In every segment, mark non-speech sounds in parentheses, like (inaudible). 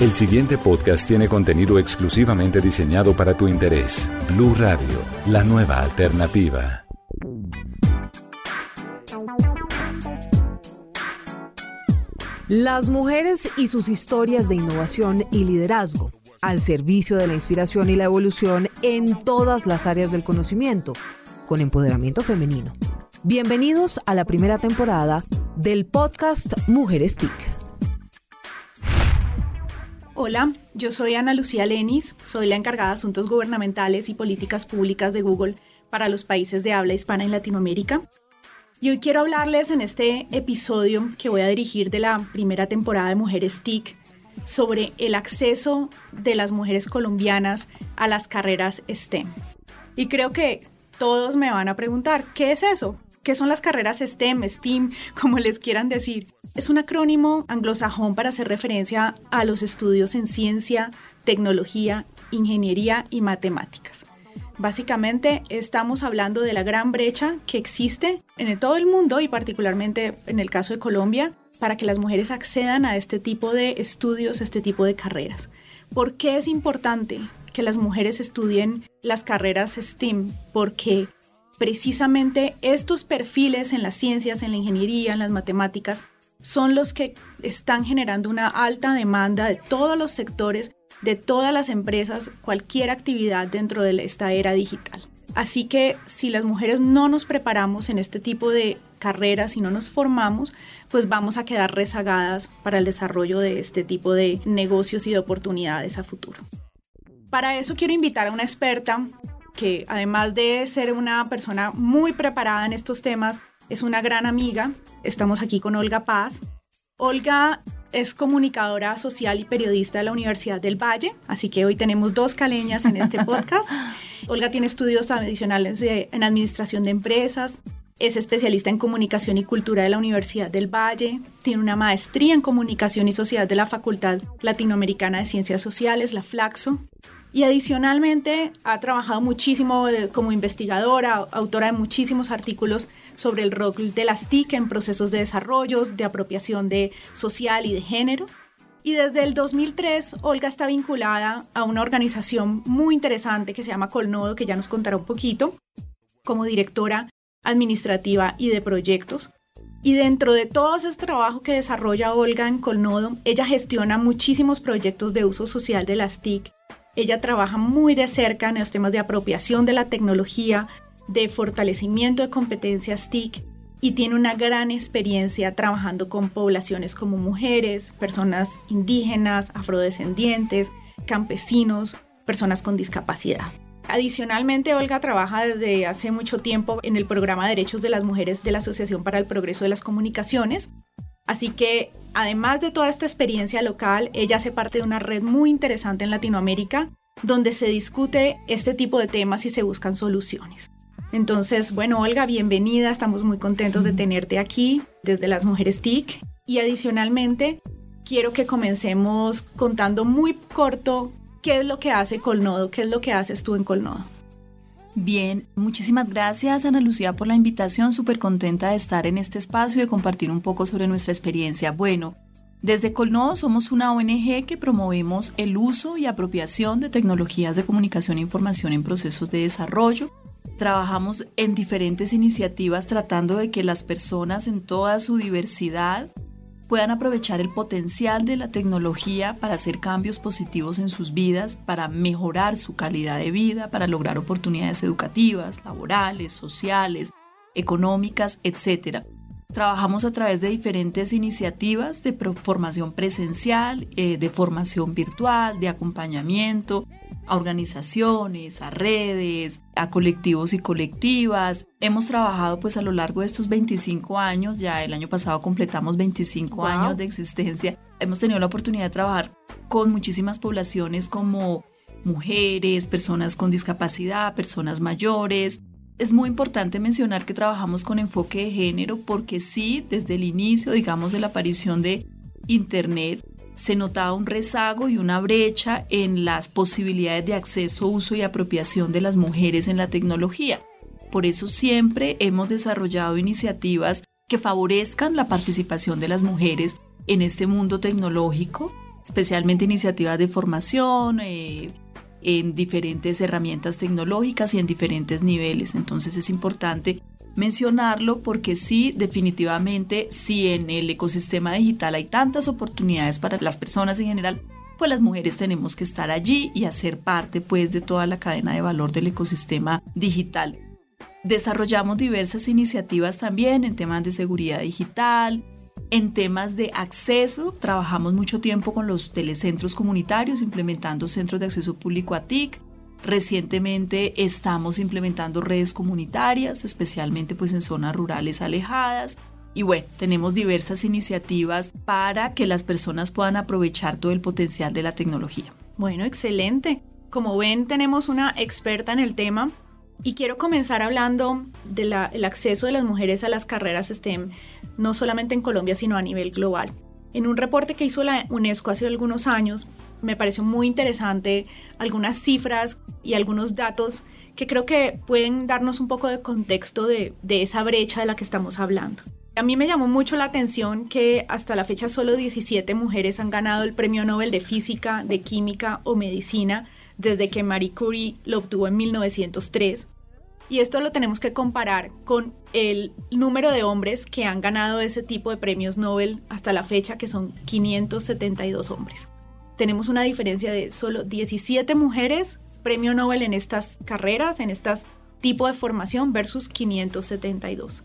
El siguiente podcast tiene contenido exclusivamente diseñado para tu interés. Blue Radio, la nueva alternativa. Las mujeres y sus historias de innovación y liderazgo al servicio de la inspiración y la evolución en todas las áreas del conocimiento, con empoderamiento femenino. Bienvenidos a la primera temporada del podcast Mujeres TIC. Hola, yo soy Ana Lucía Lenis, soy la encargada de Asuntos Gubernamentales y Políticas Públicas de Google para los países de habla hispana en Latinoamérica. Y hoy quiero hablarles en este episodio que voy a dirigir de la primera temporada de Mujeres TIC sobre el acceso de las mujeres colombianas a las carreras STEM. Y creo que todos me van a preguntar, ¿qué es eso? ¿Qué son las carreras STEM, STEAM, (laughs) como les quieran decir? Es un acrónimo anglosajón para hacer referencia a los estudios en ciencia, tecnología, ingeniería y matemáticas. Básicamente estamos hablando de la gran brecha que existe en todo el mundo y particularmente en el caso de Colombia para que las mujeres accedan a este tipo de estudios, a este tipo de carreras. ¿Por qué es importante que las mujeres estudien las carreras STEAM? Porque precisamente estos perfiles en las ciencias, en la ingeniería, en las matemáticas, son los que están generando una alta demanda de todos los sectores, de todas las empresas, cualquier actividad dentro de esta era digital. Así que si las mujeres no nos preparamos en este tipo de carreras y no nos formamos, pues vamos a quedar rezagadas para el desarrollo de este tipo de negocios y de oportunidades a futuro. Para eso quiero invitar a una experta que además de ser una persona muy preparada en estos temas, es una gran amiga. Estamos aquí con Olga Paz. Olga es comunicadora social y periodista de la Universidad del Valle, así que hoy tenemos dos caleñas en este (laughs) podcast. Olga tiene estudios adicionales en administración de empresas, es especialista en comunicación y cultura de la Universidad del Valle, tiene una maestría en comunicación y sociedad de la Facultad Latinoamericana de Ciencias Sociales, la Flaxo, y adicionalmente ha trabajado muchísimo como investigadora, autora de muchísimos artículos sobre el rol de las TIC en procesos de desarrollo, de apropiación de social y de género. Y desde el 2003, Olga está vinculada a una organización muy interesante que se llama Colnodo, que ya nos contará un poquito, como directora administrativa y de proyectos. Y dentro de todo ese trabajo que desarrolla Olga en Colnodo, ella gestiona muchísimos proyectos de uso social de las TIC ella trabaja muy de cerca en los temas de apropiación de la tecnología, de fortalecimiento de competencias TIC y tiene una gran experiencia trabajando con poblaciones como mujeres, personas indígenas, afrodescendientes, campesinos, personas con discapacidad. Adicionalmente, Olga trabaja desde hace mucho tiempo en el programa Derechos de las Mujeres de la Asociación para el Progreso de las Comunicaciones. Así que Además de toda esta experiencia local, ella hace parte de una red muy interesante en Latinoamérica donde se discute este tipo de temas y se buscan soluciones. Entonces, bueno, Olga, bienvenida, estamos muy contentos de tenerte aquí desde las Mujeres TIC y adicionalmente quiero que comencemos contando muy corto qué es lo que hace Colnodo, qué es lo que haces tú en Colnodo. Bien, muchísimas gracias Ana Lucía por la invitación, súper contenta de estar en este espacio y de compartir un poco sobre nuestra experiencia. Bueno, desde Colnodo somos una ONG que promovemos el uso y apropiación de tecnologías de comunicación e información en procesos de desarrollo. Trabajamos en diferentes iniciativas tratando de que las personas en toda su diversidad puedan aprovechar el potencial de la tecnología para hacer cambios positivos en sus vidas, para mejorar su calidad de vida, para lograr oportunidades educativas, laborales, sociales, económicas, etc. Trabajamos a través de diferentes iniciativas de formación presencial, eh, de formación virtual, de acompañamiento, a organizaciones, a redes, a colectivos y colectivas. Hemos trabajado pues a lo largo de estos 25 años, ya el año pasado completamos 25 años de existencia. Hemos tenido la oportunidad de trabajar con muchísimas poblaciones como mujeres, personas con discapacidad, personas mayores. Es muy importante mencionar que trabajamos con enfoque de género porque sí, desde el inicio, digamos, de la aparición de Internet, se notaba un rezago y una brecha en las posibilidades de acceso, uso y apropiación de las mujeres en la tecnología. Por eso siempre hemos desarrollado iniciativas que favorezcan la participación de las mujeres en este mundo tecnológico especialmente iniciativas de formación, eh, en diferentes herramientas tecnológicas y en diferentes niveles. Entonces es importante mencionarlo porque sí, definitivamente, si en el ecosistema digital hay tantas oportunidades para las personas en general, pues las mujeres tenemos que estar allí y hacer parte pues de toda la cadena de valor del ecosistema digital. Desarrollamos diversas iniciativas también en temas de seguridad digital, en temas de acceso, trabajamos mucho tiempo con los telecentros comunitarios, implementando centros de acceso público a TIC. Recientemente estamos implementando redes comunitarias, especialmente pues en zonas rurales alejadas. Y bueno, tenemos diversas iniciativas para que las personas puedan aprovechar todo el potencial de la tecnología. Bueno, excelente. Como ven, tenemos una experta en el tema y quiero comenzar hablando del acceso de las mujeres a las carreras STEM, no solamente en Colombia, sino a nivel global. En un reporte que hizo la UNESCO hace algunos años, me pareció muy interesante algunas cifras y algunos datos que creo que pueden darnos un poco de contexto de, de esa brecha de la que estamos hablando. A mí me llamó mucho la atención que hasta la fecha solo 17 mujeres han ganado el Premio Nobel de Física, de Química o Medicina desde que Marie Curie lo obtuvo en 1903. Y esto lo tenemos que comparar con el número de hombres que han ganado ese tipo de premios Nobel hasta la fecha, que son 572 hombres. Tenemos una diferencia de solo 17 mujeres premio Nobel en estas carreras, en este tipo de formación versus 572.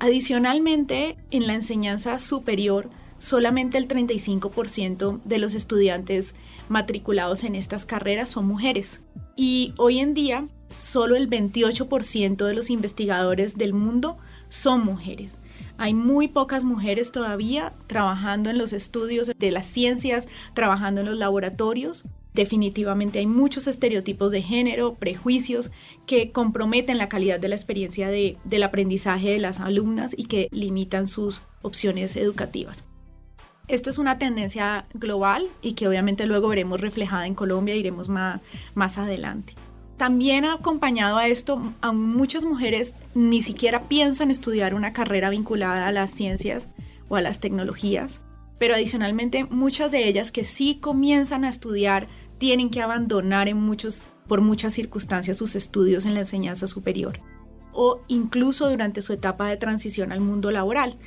Adicionalmente, en la enseñanza superior, solamente el 35% de los estudiantes matriculados en estas carreras son mujeres. Y hoy en día, solo el 28% de los investigadores del mundo son mujeres. Hay muy pocas mujeres todavía trabajando en los estudios de las ciencias, trabajando en los laboratorios. Definitivamente hay muchos estereotipos de género, prejuicios que comprometen la calidad de la experiencia del aprendizaje de las alumnas y que limitan sus opciones educativas. Esto es una tendencia global y que obviamente luego veremos reflejada en Colombia, iremos más, más adelante. También acompañado a esto, a muchas mujeres ni siquiera piensan estudiar una carrera vinculada a las ciencias o a las tecnologías, pero adicionalmente muchas de ellas que sí comienzan a estudiar tienen que abandonar en muchos, por muchas circunstancias sus estudios en la enseñanza superior o incluso durante su etapa de transición al mundo laboral.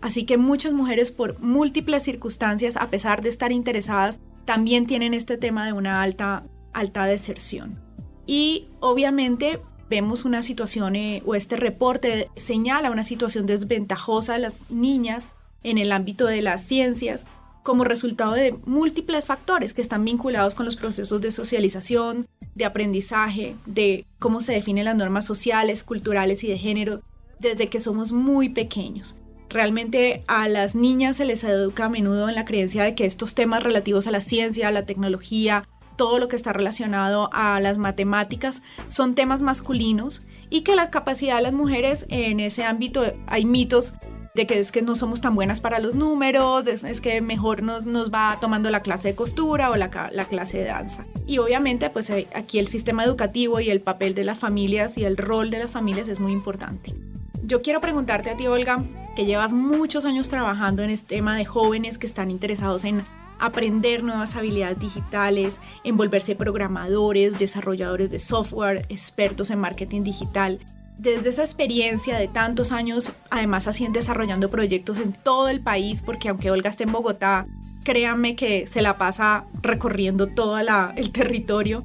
Así que muchas mujeres por múltiples circunstancias, a pesar de estar interesadas, también tienen este tema de una alta, alta deserción. Y obviamente vemos una situación, eh, o este reporte señala una situación desventajosa de las niñas en el ámbito de las ciencias como resultado de múltiples factores que están vinculados con los procesos de socialización, de aprendizaje, de cómo se definen las normas sociales, culturales y de género desde que somos muy pequeños. Realmente a las niñas se les educa a menudo en la creencia de que estos temas relativos a la ciencia, a la tecnología, todo lo que está relacionado a las matemáticas son temas masculinos y que la capacidad de las mujeres en ese ámbito hay mitos de que es que no somos tan buenas para los números, es, que mejor nos, nos va tomando la clase de costura o la, la clase de danza. Y obviamente pues eh, aquí el sistema educativo y el papel de las familias y el rol de las familias es muy importante. Yo quiero preguntarte a ti, Olga, que llevas muchos años trabajando en este tema de jóvenes que están interesados en aprender nuevas habilidades digitales, en volverse programadores, desarrolladores de software, expertos en marketing digital. Desde esa experiencia de tantos años, además así desarrollando proyectos en todo el país, porque aunque Olga esté en Bogotá, créanme que se la pasa recorriendo todo el territorio.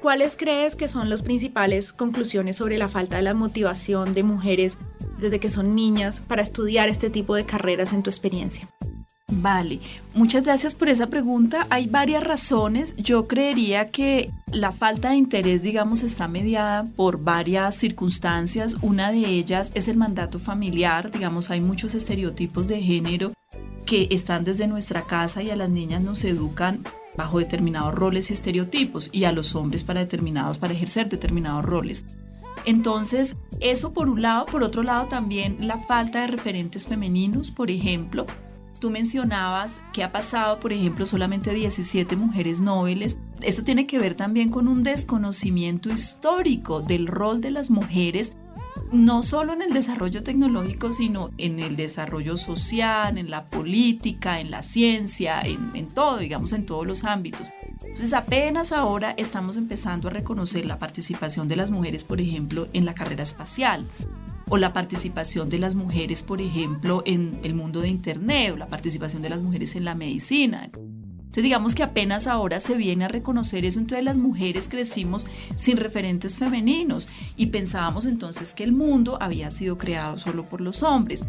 ¿Cuáles crees que son las principales conclusiones sobre la falta de la motivación de mujeres desde que son niñas para estudiar este tipo de carreras en tu experiencia? Vale, muchas gracias por esa pregunta. Hay varias razones. Yo creería que la falta de interés, digamos, está mediada por varias circunstancias. Una de ellas es el mandato familiar. Digamos, hay muchos estereotipos de género que están desde nuestra casa y a las niñas nos educan bajo determinados roles y estereotipos y a los hombres para determinados para ejercer determinados roles. Entonces, eso por un lado, por otro lado también la falta de referentes femeninos, por ejemplo, tú mencionabas que ha pasado, por ejemplo, solamente 17 mujeres nobles. Esto tiene que ver también con un desconocimiento histórico del rol de las mujeres no solo en el desarrollo tecnológico, sino en el desarrollo social, en la política, en la ciencia, en, en todo, digamos, en todos los ámbitos. Entonces apenas ahora estamos empezando a reconocer la participación de las mujeres, por ejemplo, en la carrera espacial o la participación de las mujeres, por ejemplo, en el mundo de Internet o la participación de las mujeres en la medicina. Entonces digamos que apenas ahora se viene a reconocer eso, entonces las mujeres crecimos sin referentes femeninos y pensábamos entonces que el mundo había sido creado solo por los hombres.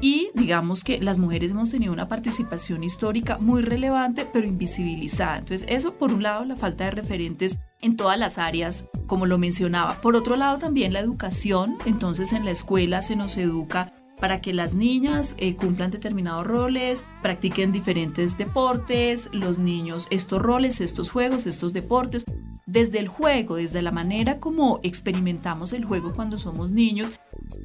Y digamos que las mujeres hemos tenido una participación histórica muy relevante, pero invisibilizada. Entonces, eso por un lado, la falta de referentes en todas las áreas, como lo mencionaba. Por otro lado, también la educación. Entonces, en la escuela se nos educa para que las niñas eh, cumplan determinados roles, practiquen diferentes deportes, los niños estos roles, estos juegos, estos deportes. Desde el juego, desde la manera como experimentamos el juego cuando somos niños,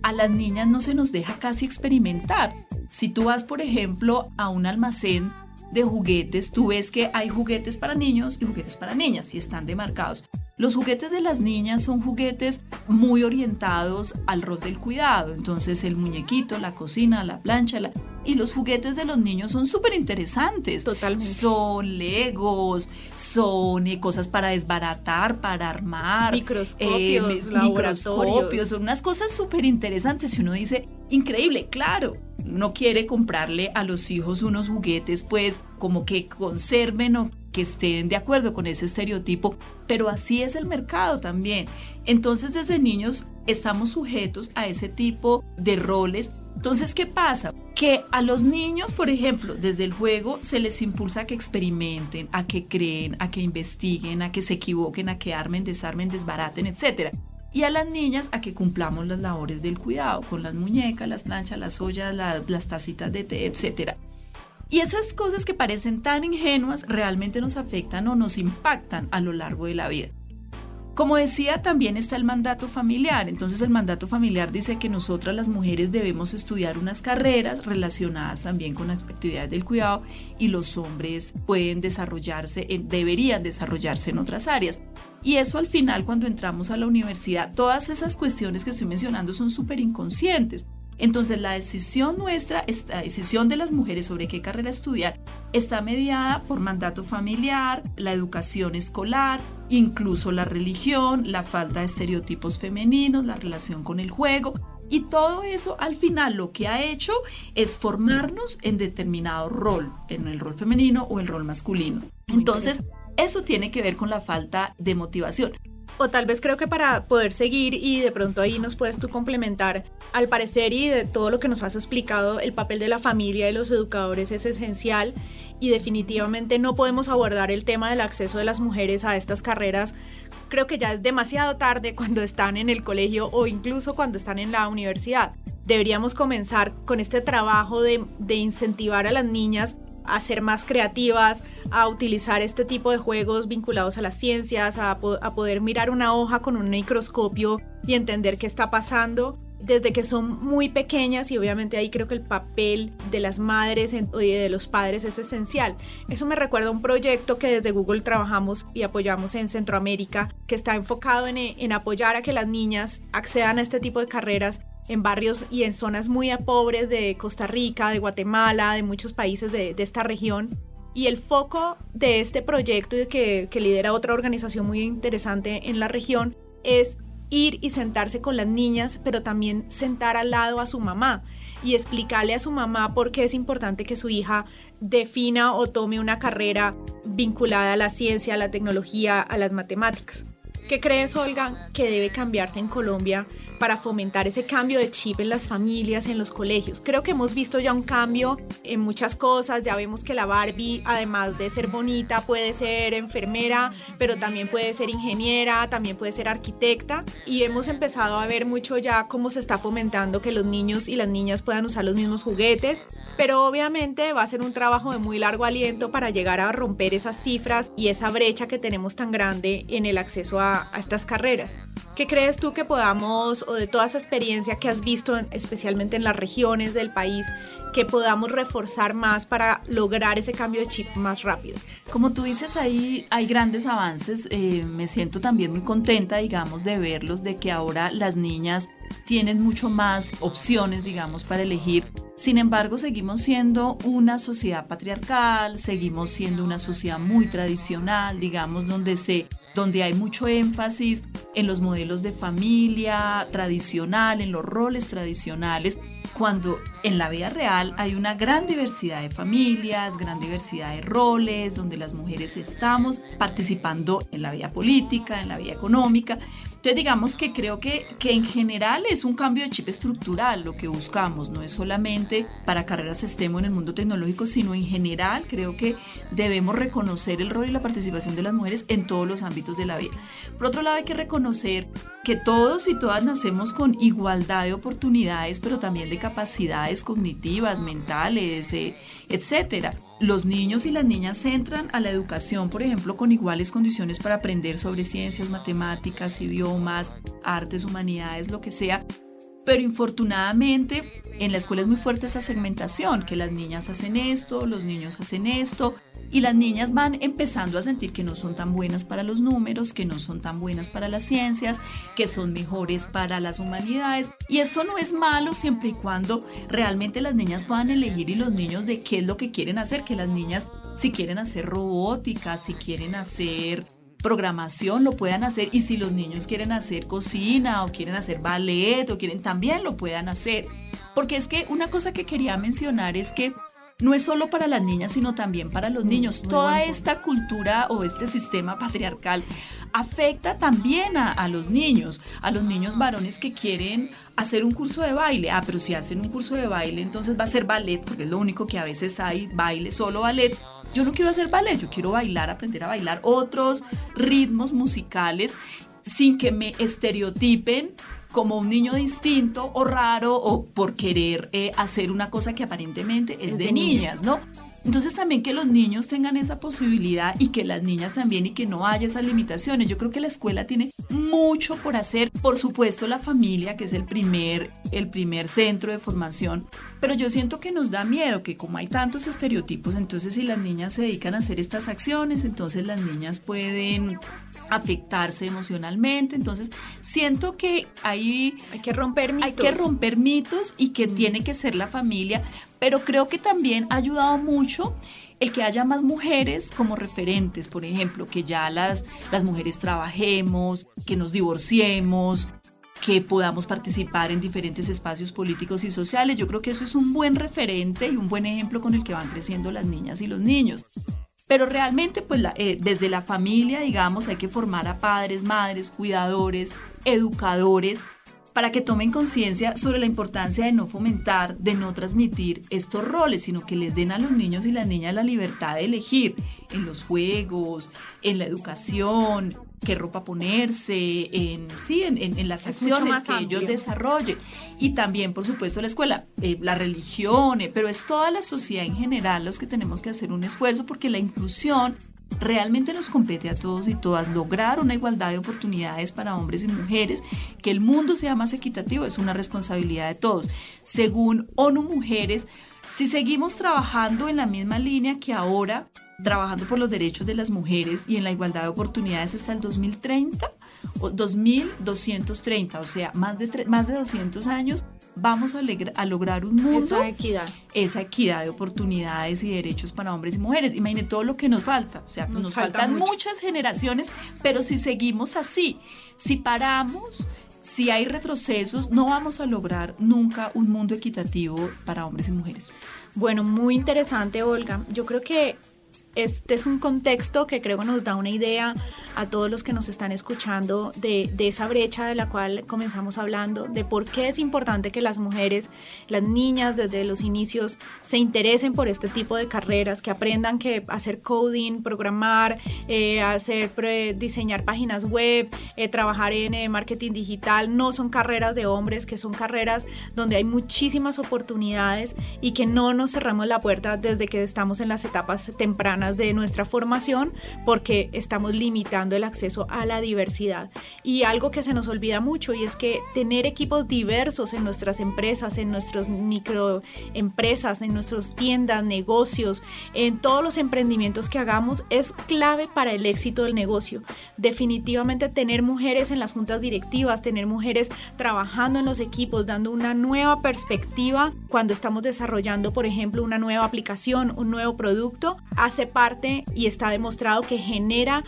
a las niñas no se nos deja casi experimentar. Si tú vas, por ejemplo, a un almacén de juguetes, tú ves que hay juguetes para niños y juguetes para niñas y están demarcados. Los juguetes de las niñas son juguetes muy orientados al rol del cuidado, entonces el muñequito, la cocina, la plancha, y los juguetes de los niños son súper interesantes. Totalmente. Son legos, son eh, cosas para desbaratar, para armar. Microscopios, eh, microscopios, son unas cosas súper interesantes y uno dice, increíble, claro. No quiere comprarle a los hijos unos juguetes, pues como que conserven o que estén de acuerdo con ese estereotipo, pero así es el mercado también. Entonces desde niños estamos sujetos a ese tipo de roles. Entonces, ¿qué pasa? Que a los niños, por ejemplo, desde el juego se les impulsa a que experimenten, a que creen, a que investiguen, a que se equivoquen, a que armen, desarmen, desbaraten, etc. Y a las niñas a que cumplamos las labores del cuidado, con las muñecas, las planchas, las ollas, las tacitas de té, etc. Y esas cosas que parecen tan ingenuas realmente nos afectan o nos impactan a lo largo de la vida. Como decía, también está el mandato familiar. Entonces el mandato familiar dice que nosotras las mujeres debemos estudiar unas carreras relacionadas también con las actividades del cuidado y los hombres pueden desarrollarse, deberían desarrollarse en otras áreas. Y eso al final cuando entramos a la universidad, todas esas cuestiones que estoy mencionando son súper inconscientes. Entonces la decisión nuestra, esta decisión de las mujeres sobre qué carrera estudiar, está mediada por mandato familiar, la educación escolar, incluso la religión, la falta de estereotipos femeninos, la relación con el juego. Y todo eso al final lo que ha hecho es formarnos en determinado rol, en el rol femenino o el rol masculino. Entonces, eso tiene que ver con la falta de motivación o tal vez creo que para poder seguir y de pronto ahí nos puedes tú complementar, al parecer y de todo lo que nos has explicado, el papel de la familia y los educadores es esencial y definitivamente no podemos abordar el tema del acceso de las mujeres a estas carreras. Creo que ya es demasiado tarde cuando están en el colegio o incluso cuando están en la universidad. Deberíamos comenzar con este trabajo de, de incentivar a las niñas a ser más creativas, a utilizar este tipo de juegos vinculados a las ciencias, a, poder mirar una hoja con un microscopio y entender qué está pasando desde que son muy pequeñas y obviamente ahí creo que el papel de las madres y de los padres es esencial. Eso me recuerda a un proyecto que desde Google trabajamos y apoyamos en Centroamérica que está enfocado en, en apoyar a que las niñas accedan a este tipo de carreras en barrios y en zonas muy pobres de Costa Rica, de Guatemala, de muchos países de, esta región. Y el foco de este proyecto que, que lidera otra organización muy interesante en la región es ir y sentarse con las niñas, pero también sentar al lado a su mamá y explicarle a su mamá por qué es importante que su hija defina o tome una carrera vinculada a la ciencia, a la tecnología, a las matemáticas. ¿Qué crees, Olga, que debe cambiarse en Colombia para fomentar ese cambio de chip en las familias, en los colegios. Creo que hemos visto ya un cambio en muchas cosas, ya vemos que la Barbie, además de ser bonita, puede ser enfermera, pero también puede ser ingeniera, también puede ser arquitecta, y hemos empezado a ver mucho ya cómo se está fomentando que los niños y las niñas puedan usar los mismos juguetes, pero obviamente va a ser un trabajo de muy largo aliento para llegar a romper esas cifras y esa brecha que tenemos tan grande en el acceso a, a estas carreras. ¿Qué crees tú que podamos, o de toda esa experiencia que has visto, especialmente en las regiones del país, que podamos reforzar más para lograr ese cambio de chip más rápido? Como tú dices, ahí hay grandes avances. Eh, me siento también muy contenta, digamos, de verlos, de que ahora las niñas tienen mucho más opciones, digamos, para elegir. Sin embargo, seguimos siendo una sociedad patriarcal, seguimos siendo una sociedad muy tradicional, digamos, donde, se, donde hay mucho énfasis en los modelos de familia tradicional, en los roles tradicionales, cuando en la vida real hay una gran diversidad de familias, gran diversidad de roles, donde las mujeres estamos participando en la vida política, en la vida económica. Entonces digamos que creo que, que en general es un cambio de chip estructural lo que buscamos, no es solamente para carreras STEM en el mundo tecnológico, sino en general creo que debemos reconocer el rol y la participación de las mujeres en todos los ámbitos de la vida. Por otro lado hay que reconocer que todos y todas nacemos con igualdad de oportunidades, pero también de capacidades cognitivas, mentales, eh, etcétera los niños y las niñas entran a la educación, por ejemplo, con iguales condiciones para aprender sobre ciencias, matemáticas, idiomas, artes, humanidades, lo que sea. Pero infortunadamente en la escuela es muy fuerte esa segmentación, que las niñas hacen esto, los niños hacen esto, y las niñas van empezando a sentir que no son tan buenas para los números, que no son tan buenas para las ciencias, que son mejores para las humanidades. Y eso no es malo siempre y cuando realmente las niñas puedan elegir y los niños de qué es lo que quieren hacer, que las niñas si quieren hacer robótica, si quieren hacer programación lo puedan hacer y si los niños quieren hacer cocina o quieren hacer ballet o quieren también lo puedan hacer. Porque es que una cosa que quería mencionar es que no es solo para las niñas, sino también para los niños. Toda esta cultura o este sistema patriarcal afecta también a, los niños, a los niños varones que quieren hacer un curso de baile. Ah, pero si hacen un curso de baile, entonces va a ser ballet, porque es lo único que a veces hay, baile, solo ballet. Yo no quiero hacer ballet, yo quiero bailar, aprender a bailar otros ritmos musicales sin que me estereotipen como un niño distinto o raro o por querer eh, hacer una cosa que aparentemente es, de, niñas, ¿no? Entonces también que los niños tengan esa posibilidad y que las niñas también y que no haya esas limitaciones. Yo creo que la escuela tiene mucho por hacer. Por supuesto la familia, que es el primer, el primer centro de formación. Pero yo siento que nos da miedo que como hay tantos estereotipos, entonces si las niñas se dedican a hacer estas acciones, entonces las niñas pueden afectarse emocionalmente. Entonces, siento que hay, hay que romper mitos. Hay que romper mitos y que tiene que ser la familia, pero creo que también ha ayudado mucho el que haya más mujeres como referentes, por ejemplo, que ya las, las mujeres trabajemos, que nos divorciemos, que podamos participar en diferentes espacios políticos y sociales. Yo creo que eso es un buen referente y un buen ejemplo con el que van creciendo las niñas y los niños. Pero realmente, pues eh, desde la familia, digamos, hay que formar a padres, madres, cuidadores, educadores, para que tomen conciencia sobre la importancia de no fomentar, de no transmitir estos roles, sino que les den a los niños y las niñas la libertad de elegir en los juegos, en la educación, qué ropa ponerse, en, sí, en, las acciones que ellos desarrollen. Y también, por supuesto, la escuela, eh, la religión, eh, pero es toda la sociedad en general los que tenemos que hacer un esfuerzo porque la inclusión realmente nos compete a todos y todas lograr una igualdad de oportunidades para hombres y mujeres, que el mundo sea más equitativo, es una responsabilidad de todos. Según ONU Mujeres, si seguimos trabajando en la misma línea que ahora, trabajando por los derechos de las mujeres y en la igualdad de oportunidades hasta el 2030 o 2230, o sea, más de, más de 200 años, vamos a, a, lograr un mundo. Esa equidad. Esa equidad de oportunidades y derechos para hombres y mujeres. Imagine todo lo que nos falta. O sea, nos, faltan muchas generaciones, pero si seguimos así, si paramos, si hay retrocesos, no vamos a lograr nunca un mundo equitativo para hombres y mujeres. Bueno, muy interesante, Olga. Yo creo que este es un contexto que creo nos da una idea a todos los que nos están escuchando de, esa brecha de la cual comenzamos hablando, de por qué es importante que las mujeres, las niñas desde los inicios se interesen por este tipo de carreras, que aprendan que hacer coding, programar, eh, hacer diseñar páginas web, eh, trabajar en eh, marketing digital, no son carreras de hombres, que son carreras donde hay muchísimas oportunidades y que no nos cerramos la puerta desde que estamos en las etapas tempranas de nuestra formación porque estamos limitando el acceso a la diversidad. Y algo que se nos olvida mucho y es que tener equipos diversos en nuestras empresas, en nuestras microempresas, en nuestras tiendas, negocios, en todos los emprendimientos que hagamos es clave para el éxito del negocio. Definitivamente tener mujeres en las juntas directivas, tener mujeres trabajando en los equipos, dando una nueva perspectiva cuando estamos desarrollando, por ejemplo, una nueva aplicación, un nuevo producto, hace parte y está demostrado que genera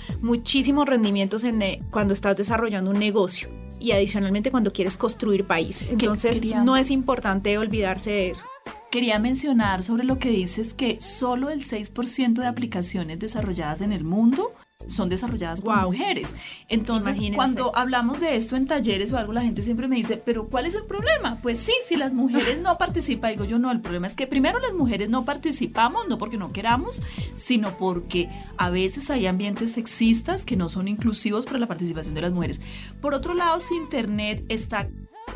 muchísimos rendimientos en, eh, cuando estás desarrollando un negocio y adicionalmente cuando quieres construir país. Entonces no es importante olvidarse de eso. Quería mencionar sobre lo que dices que solo el 6% de aplicaciones desarrolladas en el mundo son desarrolladas por mujeres. Entonces, cuando hablamos de esto en talleres o algo, la gente siempre me dice, pero ¿cuál es el problema? Pues sí, si las mujeres no participan, digo yo no, el problema es que primero las mujeres no participamos, no porque no queramos, sino porque a veces hay ambientes sexistas que no son inclusivos para la participación de las mujeres. Por otro lado, si Internet está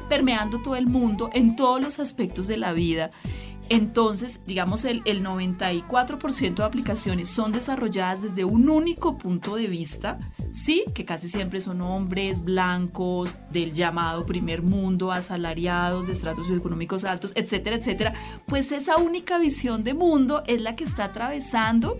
permeando todo el mundo en todos los aspectos de la vida, entonces, digamos, el, 94% de aplicaciones son desarrolladas desde un único punto de vista, sí, que casi siempre son hombres blancos, del llamado primer mundo, asalariados, de estratos socioeconómicos altos, etcétera, etcétera. Pues esa única visión de mundo es la que está atravesando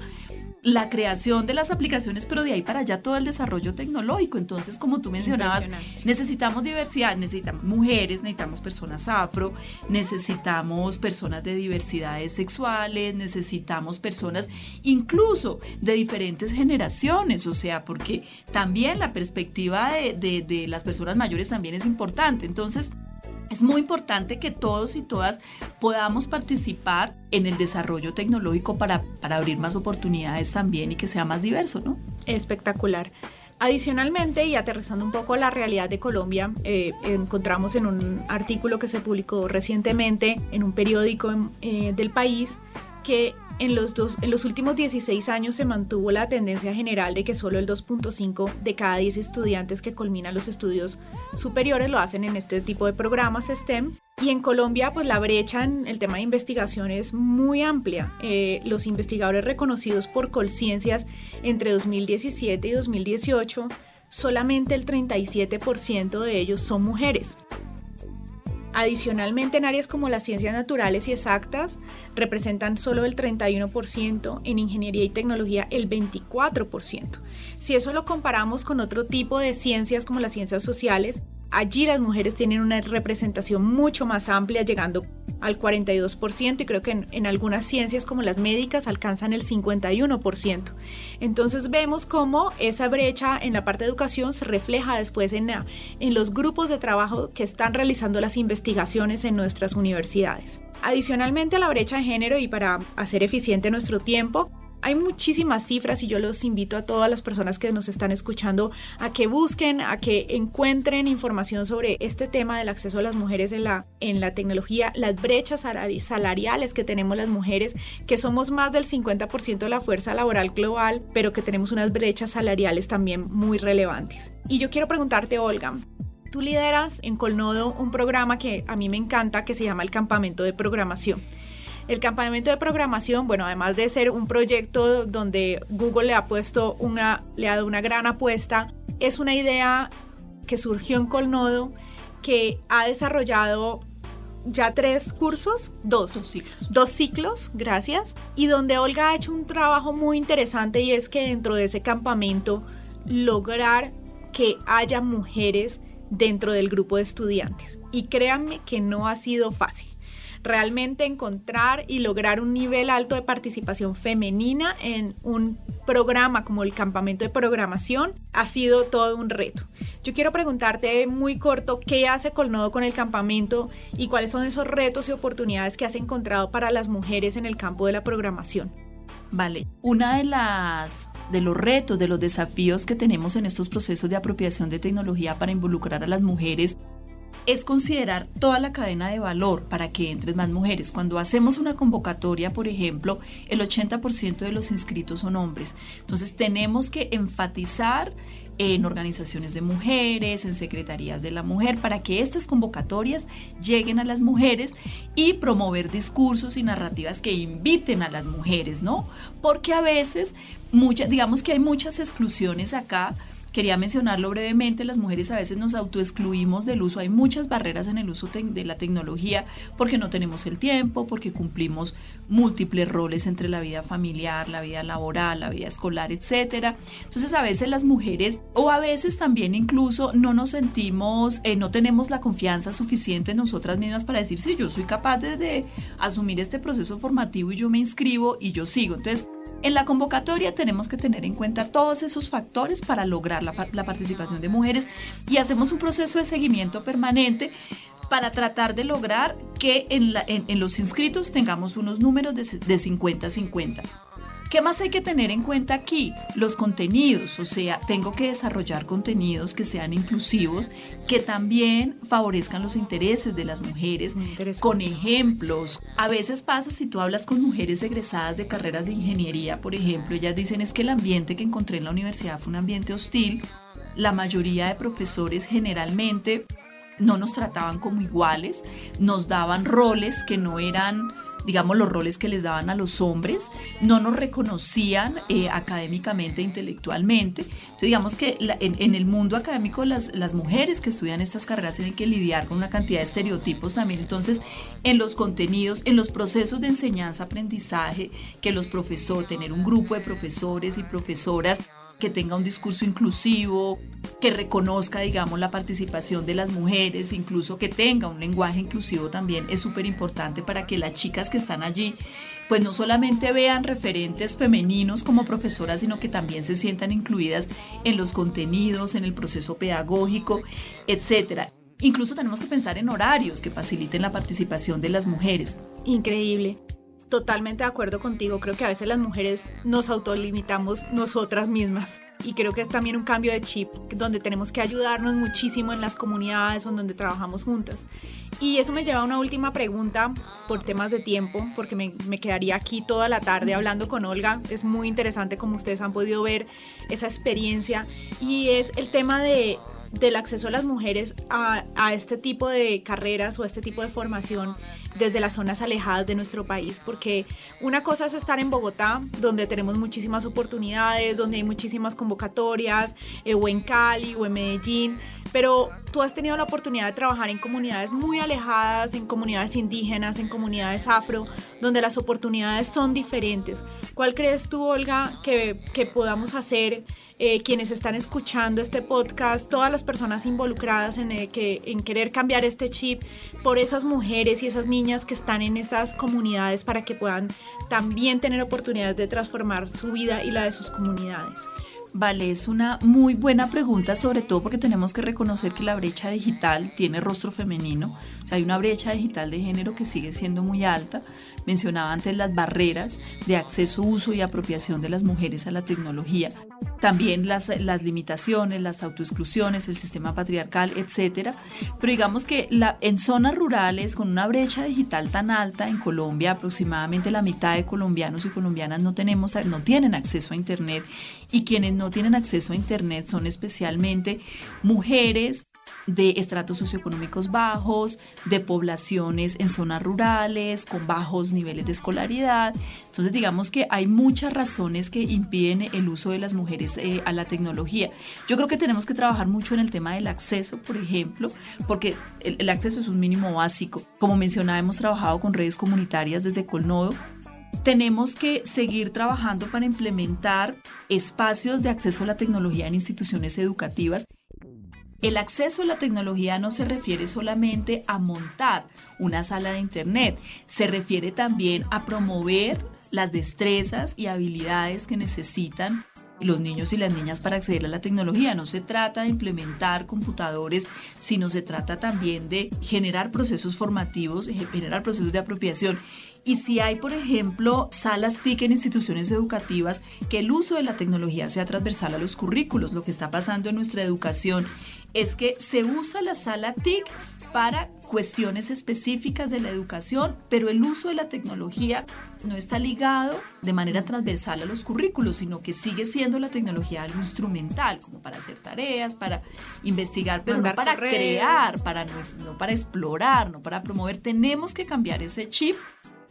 la creación de las aplicaciones, pero de ahí para allá todo el desarrollo tecnológico. Entonces, como tú mencionabas, necesitamos diversidad, necesitamos mujeres, necesitamos personas afro, necesitamos personas de diversidades sexuales, necesitamos personas incluso de diferentes generaciones, o sea, porque también la perspectiva de, de, de las personas mayores también es importante. Entonces, es muy importante que todos y todas podamos participar en el desarrollo tecnológico para, abrir más oportunidades también y que sea más diverso, ¿no? Espectacular. Adicionalmente, y aterrizando un poco la realidad de Colombia, eh, encontramos en un artículo que se publicó recientemente en un periódico eh, del país que en los, dos, en los últimos 16 años se mantuvo la tendencia general de que solo el 2.5 de cada 10 estudiantes que culminan los estudios superiores lo hacen en este tipo de programas STEM. Y en Colombia, pues la brecha en el tema de investigación es muy amplia. Eh, los investigadores reconocidos por Colciencias entre 2017 y 2018, solamente el 37% de ellos son mujeres. Adicionalmente, en áreas como las ciencias naturales y exactas, representan solo el 31%, en ingeniería y tecnología el 24%. Si eso lo comparamos con otro tipo de ciencias como las ciencias sociales, allí las mujeres tienen una representación mucho más amplia, llegando al 42% y creo que en, algunas ciencias como las médicas alcanzan el 51%. Entonces vemos cómo esa brecha en la parte de educación se refleja después en, en los grupos de trabajo que están realizando las investigaciones en nuestras universidades. Adicionalmente a la brecha de género y para hacer eficiente nuestro tiempo, hay muchísimas cifras y yo los invito a todas las personas que nos están escuchando a que busquen, a que encuentren información sobre este tema del acceso a las mujeres en la, en la tecnología, las brechas salariales que tenemos las mujeres, que somos más del 50% de la fuerza laboral global, pero que tenemos unas brechas salariales también muy relevantes. Y yo quiero preguntarte, Olga, tú lideras en Colnodo un programa que a mí me encanta que se llama el Campamento de Programación. El campamento de programación, bueno, además de ser un proyecto donde Google le ha puesto una, le ha dado una gran apuesta, es una idea que surgió en Colnodo, que ha desarrollado ya tres cursos, dos, dos ciclos. Dos ciclos, gracias. Y donde Olga ha hecho un trabajo muy interesante y es que dentro de ese campamento lograr que haya mujeres dentro del grupo de estudiantes. Y créanme que no ha sido fácil realmente encontrar y lograr un nivel alto de participación femenina en un programa como el campamento de programación ha sido todo un reto. Yo quiero preguntarte muy corto qué hace Colnodo con el campamento y cuáles son esos retos y oportunidades que has encontrado para las mujeres en el campo de la programación. Vale, una de las de los retos, de los desafíos que tenemos en estos procesos de apropiación de tecnología para involucrar a las mujeres es considerar toda la cadena de valor para que entren más mujeres. Cuando hacemos una convocatoria, por ejemplo, el 80% de los inscritos son hombres. Entonces tenemos que enfatizar en organizaciones de mujeres, en secretarías de la mujer, para que estas convocatorias lleguen a las mujeres y promover discursos y narrativas que inviten a las mujeres, ¿no? Porque a veces, muchas, digamos que hay muchas exclusiones acá Quería mencionarlo brevemente, las mujeres a veces nos autoexcluimos del uso, hay muchas barreras en el uso de la tecnología porque no tenemos el tiempo, porque cumplimos múltiples roles entre la vida familiar, la vida laboral, la vida escolar, etcétera. Entonces a veces las mujeres o a veces también incluso no nos sentimos, eh, no tenemos la confianza suficiente en nosotras mismas para decir, sí, yo soy capaz de, de asumir este proceso formativo y yo me inscribo y yo sigo. Entonces en la convocatoria tenemos que tener en cuenta todos esos factores para lograr la, participación de mujeres y hacemos un proceso de seguimiento permanente para tratar de lograr que en, los inscritos tengamos unos números de 50-50. ¿Qué más hay que tener en cuenta aquí? Los contenidos, o sea, tengo que desarrollar contenidos que sean inclusivos, que también favorezcan los intereses de las mujeres, con ejemplos. A veces pasa si tú hablas con mujeres egresadas de carreras de ingeniería, por ejemplo, ellas dicen es que el ambiente que encontré en la universidad fue un ambiente hostil. La mayoría de profesores generalmente no nos trataban como iguales, nos daban roles que no eran digamos, los roles que les daban a los hombres, no nos reconocían eh, académicamente, intelectualmente. Entonces, digamos que en, el mundo académico las, las mujeres que estudian estas carreras tienen que lidiar con una cantidad de estereotipos también. Entonces, en los contenidos, en los procesos de enseñanza-aprendizaje, que los profesores, tener un grupo de profesores y profesoras que tenga un discurso inclusivo, que reconozca, digamos, la participación de las mujeres, incluso que tenga un lenguaje inclusivo también es súper importante para que las chicas que están allí, pues no solamente vean referentes femeninos como profesoras, sino que también se sientan incluidas en los contenidos, en el proceso pedagógico, etcétera. Incluso tenemos que pensar en horarios que faciliten la participación de las mujeres. Increíble totalmente de acuerdo contigo. Creo que a veces las mujeres nos autolimitamos nosotras mismas. Y creo que es también un cambio de chip donde tenemos que ayudarnos muchísimo en las comunidades o en donde trabajamos juntas. Y eso me lleva a una última pregunta por temas de tiempo, porque me, me quedaría aquí toda la tarde hablando con Olga. Es muy interesante como ustedes han podido ver esa experiencia. Y es el tema de del acceso a las mujeres a, este tipo de carreras o a este tipo de formación desde las zonas alejadas de nuestro país, porque una cosa es estar en Bogotá, donde tenemos muchísimas oportunidades, donde hay muchísimas convocatorias, eh, o en Cali o en Medellín, pero tú has tenido la oportunidad de trabajar en comunidades muy alejadas, en comunidades indígenas, en comunidades afro, donde las oportunidades son diferentes. ¿Cuál crees tú, Olga, que, que podamos hacer? Eh, quienes están escuchando este podcast, todas las personas involucradas en, eh, que, en querer cambiar este chip por esas mujeres y esas niñas que están en estas comunidades para que puedan también tener oportunidades de transformar su vida y la de sus comunidades. Vale, es una muy buena pregunta, sobre todo porque tenemos que reconocer que la brecha digital tiene rostro femenino. O sea, hay una brecha digital de género que sigue siendo muy alta. Mencionaba antes las barreras de acceso, uso y apropiación de las mujeres a la tecnología. También las, las limitaciones, las autoexclusiones, el sistema patriarcal, etcétera. Pero digamos que la, en zonas rurales, con una brecha digital tan alta, en Colombia aproximadamente la mitad de colombianos y colombianas no, tenemos, no tienen acceso a Internet y quienes no tienen acceso a Internet son especialmente mujeres de estratos socioeconómicos bajos, de poblaciones en zonas rurales, con bajos niveles de escolaridad. Entonces, digamos que hay muchas razones que impiden el uso de las mujeres eh, a la tecnología. Yo creo que tenemos que trabajar mucho en el tema del acceso, por ejemplo, porque el, el acceso es un mínimo básico. Como mencionaba, hemos trabajado con redes comunitarias desde Colnodo tenemos que seguir trabajando para implementar espacios de acceso a la tecnología en instituciones educativas. El acceso a la tecnología no se refiere solamente a montar una sala de Internet, se refiere también a promover las destrezas y habilidades que necesitan los niños y las niñas para acceder a la tecnología. No se trata de implementar computadores, sino se trata también de generar procesos formativos, generar procesos de apropiación y si hay, por ejemplo, salas TIC en instituciones educativas, que el uso de la tecnología sea transversal a los currículos. Lo que está pasando en nuestra educación es que se usa la sala TIC para cuestiones específicas de la educación, pero el uso de la tecnología no está ligado de manera transversal a los currículos, sino que sigue siendo la tecnología algo instrumental, como para hacer tareas, para investigar, pero no para crear, para no, no para explorar, no para promover. Tenemos que cambiar ese chip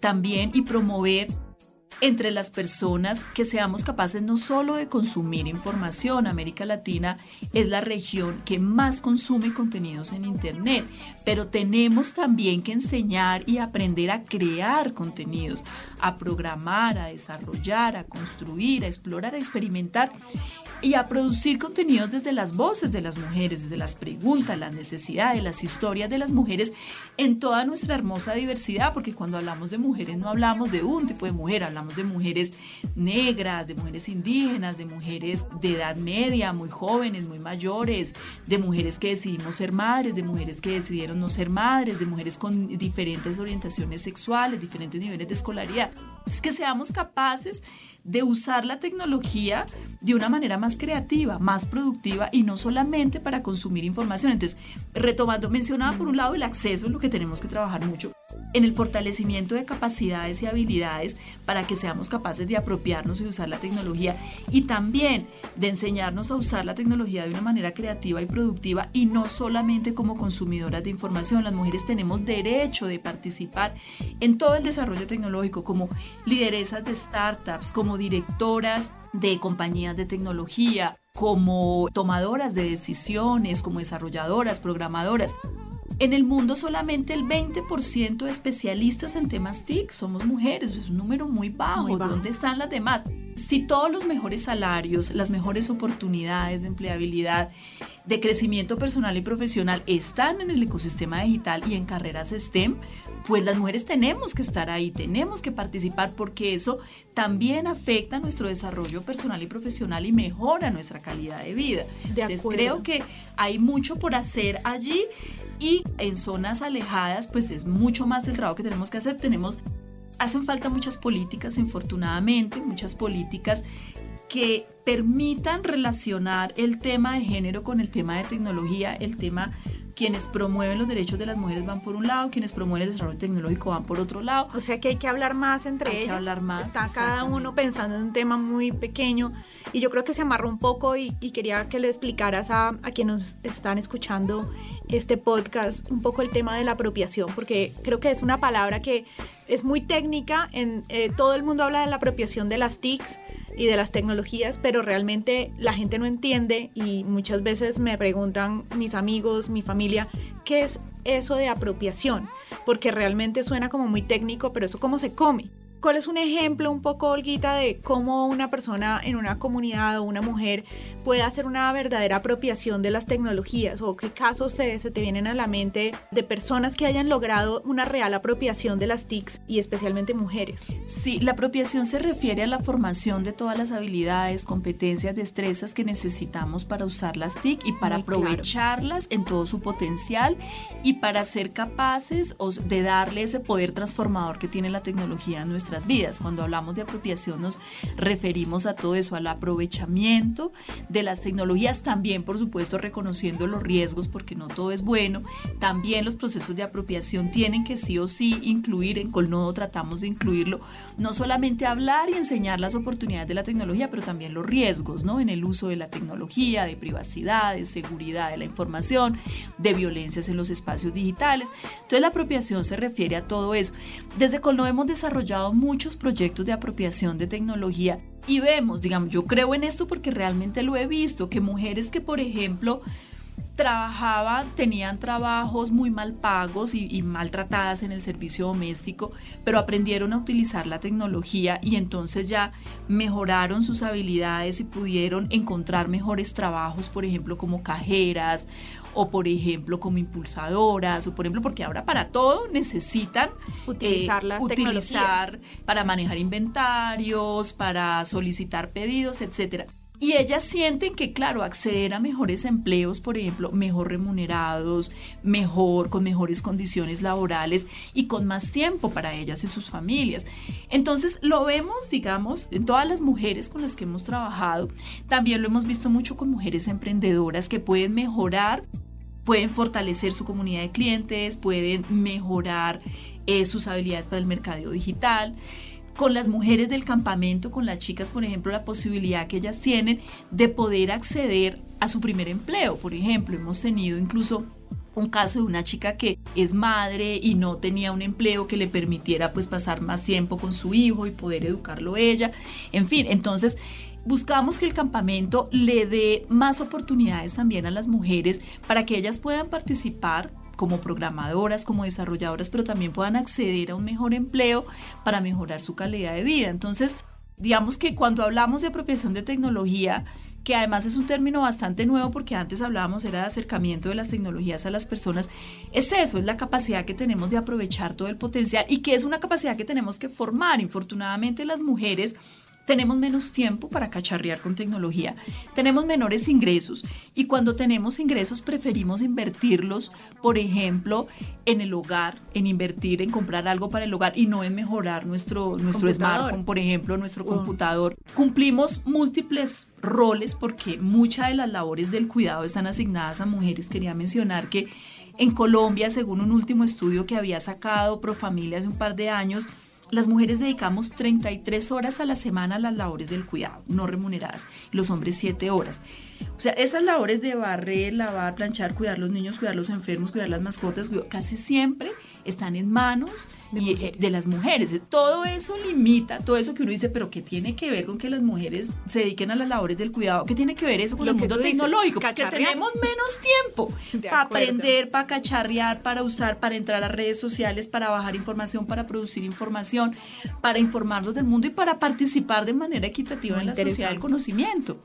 también y promover entre las personas que seamos capaces no solo de consumir información, América Latina es la región que más consume contenidos en Internet, pero tenemos también que enseñar y aprender a crear contenidos, a programar, a desarrollar, a construir, a explorar, a experimentar y a producir contenidos desde las voces de las mujeres, desde las preguntas, las necesidades, las historias de las mujeres en toda nuestra hermosa diversidad, porque cuando hablamos de mujeres no hablamos de un tipo de mujer, hablamos de mujeres negras, de mujeres indígenas, de mujeres de edad media, muy jóvenes, muy mayores, de mujeres que decidimos ser madres, de mujeres que decidieron no ser madres, de mujeres con diferentes orientaciones sexuales, diferentes niveles de escolaridad. Es que seamos capaces de usar la tecnología de una manera más creativa, más productiva y no solamente para consumir información. Entonces, retomando, mencionaba por un lado el acceso, lo que tenemos que trabajar mucho, en el fortalecimiento de capacidades y habilidades para que seamos capaces de apropiarnos y usar la tecnología y también de enseñarnos a usar la tecnología de una manera creativa y productiva y no solamente como consumidoras de información. Las mujeres tenemos derecho de participar en todo el desarrollo tecnológico como lideresas de startups, como directoras de compañías de tecnología, como tomadoras de decisiones, como desarrolladoras, programadoras. En el mundo solamente el 20% de especialistas en temas TIC somos mujeres, es un número muy bajo. ¿Dónde están las demás? Si todos los mejores salarios, las mejores oportunidades de empleabilidad, de crecimiento personal y profesional están en el ecosistema digital y en carreras STEM, pues las mujeres tenemos que estar ahí, tenemos que participar porque eso también afecta nuestro desarrollo personal y profesional y mejora nuestra calidad de vida. Entonces creo que hay mucho por hacer allí y en zonas alejadas pues es mucho más el trabajo que tenemos que hacer. Tenemos hacen falta muchas políticas, infortunadamente, muchas políticas que permitan relacionar el tema de género con el tema de tecnología, el tema quienes promueven los derechos de las mujeres van por un lado, quienes promueven el desarrollo tecnológico van por otro lado. O sea que hay que hablar más entre hay ellos. Que hablar más. Está cada uno pensando en un tema muy pequeño y yo creo que se amarró un poco y, quería que le explicaras a, a quienes nos están escuchando este podcast un poco el tema de la apropiación, porque creo que es una palabra que es muy técnica, en, eh, todo el mundo habla de la apropiación de las TICs, y de las tecnologías, pero realmente la gente no entiende y muchas veces me preguntan mis amigos, mi familia, ¿qué es eso de apropiación? Porque realmente suena como muy técnico, pero eso cómo se come. ¿Cuál es un ejemplo un poco, Olguita, de cómo una persona en una comunidad o una mujer puede hacer una verdadera apropiación de las tecnologías? ¿O qué casos se, se te vienen a la mente de personas que hayan logrado una real apropiación de las TICs y especialmente mujeres? Sí, la apropiación se refiere a la formación de todas las habilidades, competencias, destrezas que necesitamos para usar las TIC y para aprovecharlas en todo su potencial y para ser capaces de darle ese poder transformador que tiene la tecnología a nuestra vidas. Cuando hablamos de apropiación nos referimos a todo eso, al aprovechamiento de las tecnologías, también por supuesto reconociendo los riesgos porque no todo es bueno. También los procesos de apropiación tienen que sí o sí incluir, en Colnodo tratamos de incluirlo, no solamente hablar y enseñar las oportunidades de la tecnología, pero también los riesgos ¿no? en el uso de la tecnología, de privacidad, de seguridad de la información, de violencias en los espacios digitales. Entonces la apropiación se refiere a todo eso. Desde Colnodo hemos desarrollado muchos proyectos de apropiación de tecnología y vemos, digamos, yo creo en esto porque realmente lo he visto, que mujeres que, por ejemplo, trabajaban, tenían trabajos muy mal pagos y, y, maltratadas en el servicio doméstico, pero aprendieron a utilizar la tecnología y entonces ya mejoraron sus habilidades y pudieron encontrar mejores trabajos, por ejemplo, como cajeras o por ejemplo como impulsadoras o por ejemplo porque ahora para todo necesitan utilizar las utilizar para manejar inventarios, para solicitar pedidos, etcétera. Y ellas sienten que, claro, acceder a mejores empleos, por ejemplo, mejor remunerados, mejor, con mejores condiciones laborales y con más tiempo para ellas y sus familias. Entonces, lo vemos, digamos, en todas las mujeres con las que hemos trabajado. También lo hemos visto mucho con mujeres emprendedoras que pueden mejorar, pueden fortalecer su comunidad de clientes, pueden mejorar eh, sus habilidades para el mercadeo digital con las mujeres del campamento, con las chicas, por ejemplo, la posibilidad que ellas tienen de poder acceder a su primer empleo. Por ejemplo, hemos tenido incluso un caso de una chica que es madre y no tenía un empleo que le permitiera pues pasar más tiempo con su hijo y poder educarlo ella. En fin, entonces buscamos que el campamento le dé más oportunidades también a las mujeres para que ellas puedan participar como programadoras, como desarrolladoras, pero también puedan acceder a un mejor empleo para mejorar su calidad de vida. Entonces, digamos que cuando hablamos de apropiación de tecnología, que además es un término bastante nuevo porque antes hablábamos era de acercamiento de las tecnologías a las personas, es eso, es la capacidad que tenemos de aprovechar todo el potencial y que es una capacidad que tenemos que formar. Infortunadamente las mujeres tenemos menos tiempo para cacharrear con tecnología, tenemos menores ingresos y cuando tenemos ingresos preferimos invertirlos, por ejemplo, en el hogar, en invertir en comprar algo para el hogar y no en mejorar nuestro, nuestro smartphone, por ejemplo, nuestro computador. Cumplimos múltiples roles porque muchas de las labores del cuidado están asignadas a mujeres. Quería mencionar que en Colombia, según un último estudio que había sacado Profamilia hace un par de años, las mujeres dedicamos 33 horas a la semana a las labores del cuidado, no remuneradas, los hombres 7 horas. O sea, esas labores de barrer, lavar, planchar, cuidar los niños, cuidar los enfermos, cuidar las mascotas, casi siempre están en manos de, eh, de, las mujeres. Todo eso limita, todo eso que uno dice, pero ¿qué tiene que ver con que las mujeres se dediquen a las labores del cuidado? ¿Qué tiene que ver eso con el mundo tecnológico? Porque pues tenemos menos tiempo (laughs) para aprender, para cacharrear, para usar, para entrar a redes sociales, para bajar información, para producir información, para informarnos del mundo y para participar de manera equitativa en la sociedad del conocimiento.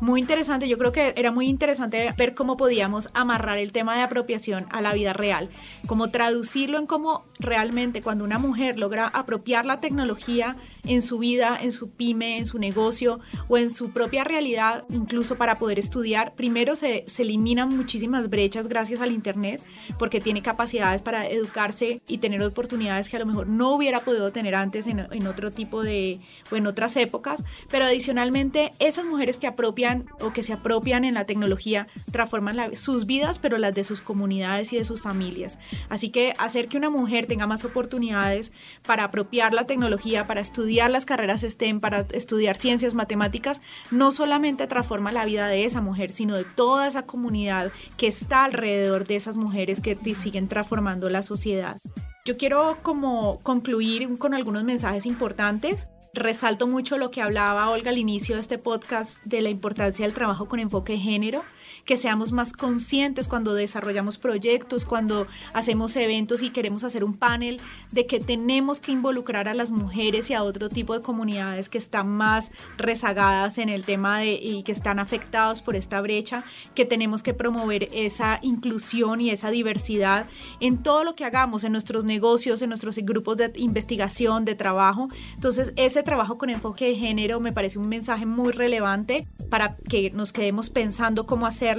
Muy interesante, yo creo que era muy interesante ver cómo podíamos amarrar el tema de apropiación a la vida real, cómo traducirlo en cómo realmente cuando una mujer logra apropiar la tecnología en su vida, en su pyme, en su negocio o en su propia realidad, incluso para poder estudiar, primero se, se eliminan muchísimas brechas gracias al Internet, porque tiene capacidades para educarse y tener oportunidades que a lo mejor no hubiera podido tener antes en, en otro tipo de, o en otras épocas, pero adicionalmente esas mujeres que apropian o que se apropian en la tecnología transforman sus vidas, pero las de sus comunidades y de sus familias. Así que hacer que una mujer tenga más oportunidades para apropiar la tecnología, para estudiar, las carreras STEM, para estudiar ciencias, matemáticas, no solamente transforma la vida de esa mujer, sino de toda esa comunidad que está alrededor de esas mujeres que siguen transformando la sociedad. Yo quiero como concluir con algunos mensajes importantes. Resalto mucho lo que hablaba Olga al inicio de este podcast de la importancia del trabajo con enfoque de género que seamos más conscientes cuando desarrollamos proyectos, cuando hacemos eventos y queremos hacer un panel, de que tenemos que involucrar a las mujeres y a otro tipo de comunidades que están más rezagadas en el tema de, y que están afectados por esta brecha, que tenemos que promover esa inclusión y esa diversidad en todo lo que hagamos, en nuestros negocios, en nuestros grupos de investigación, de trabajo. Entonces, ese trabajo con enfoque de género me parece un mensaje muy relevante para que nos quedemos pensando cómo hacer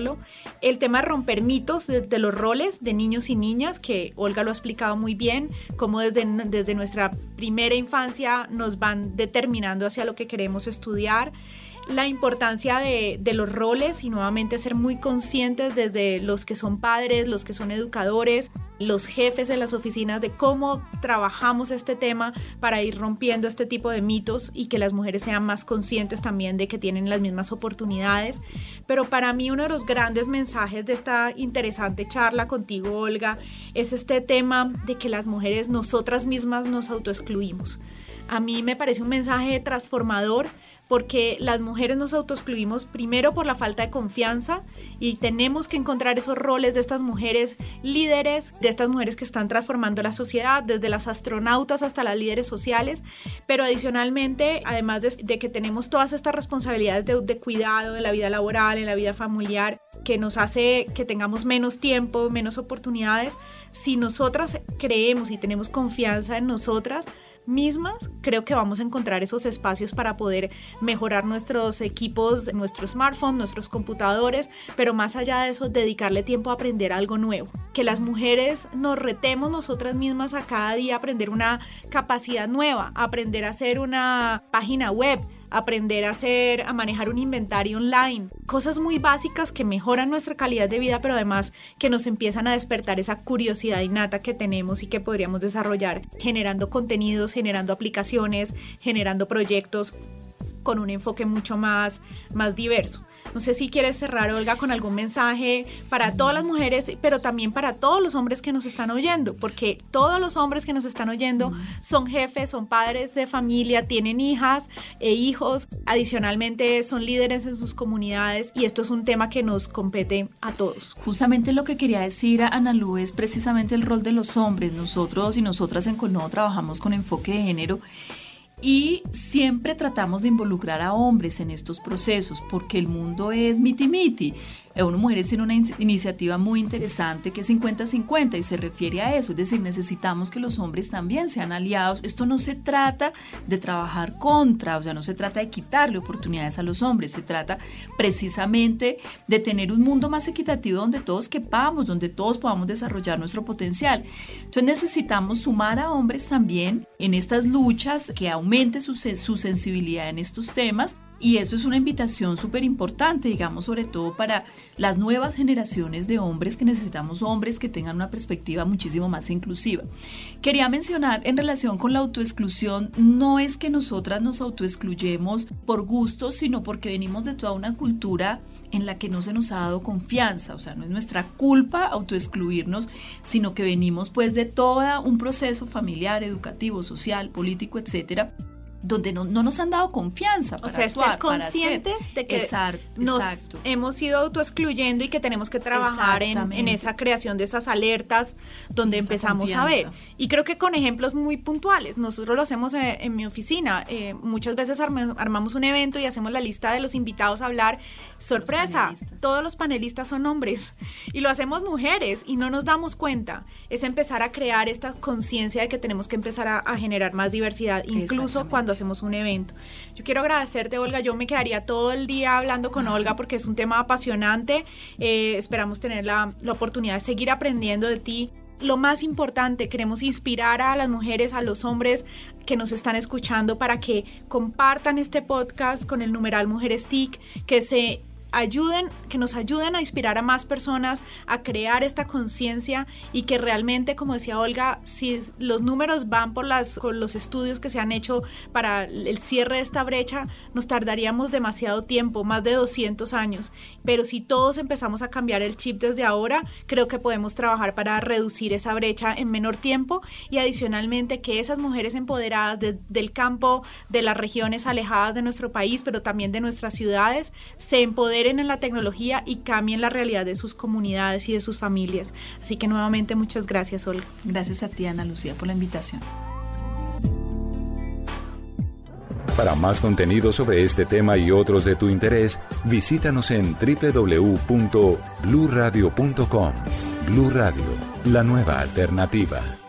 el tema de romper mitos de, los roles de niños y niñas, que Olga lo ha explicado muy bien, cómo desde, desde nuestra primera infancia nos van determinando hacia lo que queremos estudiar la importancia de, los roles y nuevamente ser muy conscientes desde los que son padres, los que son educadores, los jefes en las oficinas de cómo trabajamos este tema para ir rompiendo este tipo de mitos y que las mujeres sean más conscientes también de que tienen las mismas oportunidades. Pero para mí uno de los grandes mensajes de esta interesante charla contigo, Olga, es este tema de que las mujeres nosotras mismas nos autoexcluimos. A mí me parece un mensaje transformador porque las mujeres nos autoexcluimos primero por la falta de confianza y tenemos que encontrar esos roles de estas mujeres líderes, de estas mujeres que están transformando la sociedad, desde las astronautas hasta las líderes sociales, pero adicionalmente, además de, que tenemos todas estas responsabilidades de, de cuidado en la vida laboral, en la vida familiar, que nos hace que tengamos menos tiempo, menos oportunidades, si nosotras creemos y tenemos confianza en nosotras, mismas, creo que vamos a encontrar esos espacios para poder mejorar nuestros equipos, nuestro smartphone, nuestros computadores, pero más allá de eso, dedicarle tiempo a aprender algo nuevo. Que las mujeres nos retemos nosotras mismas a cada día aprender una capacidad nueva, aprender a hacer una página web, aprender a hacer, a manejar un inventario online, cosas muy básicas que mejoran nuestra calidad de vida, pero además que nos empiezan a despertar esa curiosidad innata que tenemos y que podríamos desarrollar generando contenidos, generando aplicaciones, generando proyectos con un enfoque mucho más, más diverso. No sé si quieres cerrar, Olga, con algún mensaje para todas las mujeres, pero también para todos los hombres que nos están oyendo, porque todos los hombres que nos están oyendo son jefes, son padres de familia, tienen hijas e hijos, adicionalmente son líderes en sus comunidades y esto es un tema que nos compete a todos. Justamente lo que quería decir a Ana Lu es precisamente el rol de los hombres. Nosotros y nosotras en Colno trabajamos con enfoque de género y siempre tratamos de involucrar a hombres en estos procesos porque el mundo es miti miti. Una Mujeres tiene una iniciativa muy interesante que es 50-50 y se refiere a eso, es decir, necesitamos que los hombres también sean aliados. Esto no se trata de trabajar contra, o sea, no se trata de quitarle oportunidades a los hombres, se trata precisamente de tener un mundo más equitativo donde todos quepamos, donde todos podamos desarrollar nuestro potencial. Entonces necesitamos sumar a hombres también en estas luchas que aumente su, su sensibilidad en estos temas y eso es una invitación súper importante, digamos, sobre todo para las nuevas generaciones de hombres que necesitamos hombres que tengan una perspectiva muchísimo más inclusiva. Quería mencionar en relación con la autoexclusión, no es que nosotras nos autoexcluyemos por gusto, sino porque venimos de toda una cultura en la que no se nos ha dado confianza, o sea, no es nuestra culpa autoexcluirnos, sino que venimos pues de todo un proceso familiar, educativo, social, político, etcétera, donde no, nos han dado confianza para o sea, actuar, ser conscientes de que nos hemos ido autoexcluyendo y que tenemos que trabajar en, en, esa creación de esas alertas donde empezamos a ver. Y creo que con ejemplos muy puntuales, nosotros lo hacemos eh, en, mi oficina, eh, muchas veces armamos un evento y hacemos la lista de los invitados a hablar, sorpresa, todos los panelistas son hombres (laughs) y lo hacemos mujeres y no nos damos cuenta, es empezar a crear esta conciencia de que tenemos que empezar a, a generar más diversidad, incluso cuando hacemos un evento. Yo quiero agradecerte, Olga. Yo me quedaría todo el día hablando con Olga porque es un tema apasionante. Eh, esperamos tener la, la oportunidad de seguir aprendiendo de ti lo más importante, queremos inspirar a las mujeres, a los hombres que nos están escuchando para que compartan este podcast con el numeral Mujeres TIC, que se ayuden, que nos ayuden a inspirar a más personas a crear esta conciencia y que realmente, como decía Olga, si los números van por las, con los estudios que se han hecho para el cierre de esta brecha, nos tardaríamos demasiado tiempo, más de 200 años. Pero si todos empezamos a cambiar el chip desde ahora, creo que podemos trabajar para reducir esa brecha en menor tiempo y adicionalmente que esas mujeres empoderadas del campo, de las regiones alejadas de nuestro país, pero también de nuestras ciudades, se empoderen en la tecnología y cambien la realidad de sus comunidades y de sus familias. Así que nuevamente muchas gracias, Olga. Gracias a ti, Ana Lucía, por la invitación. Para más contenido sobre este tema y otros de tu interés, visítanos en www.bluradio.com. Blu Radio, la nueva alternativa.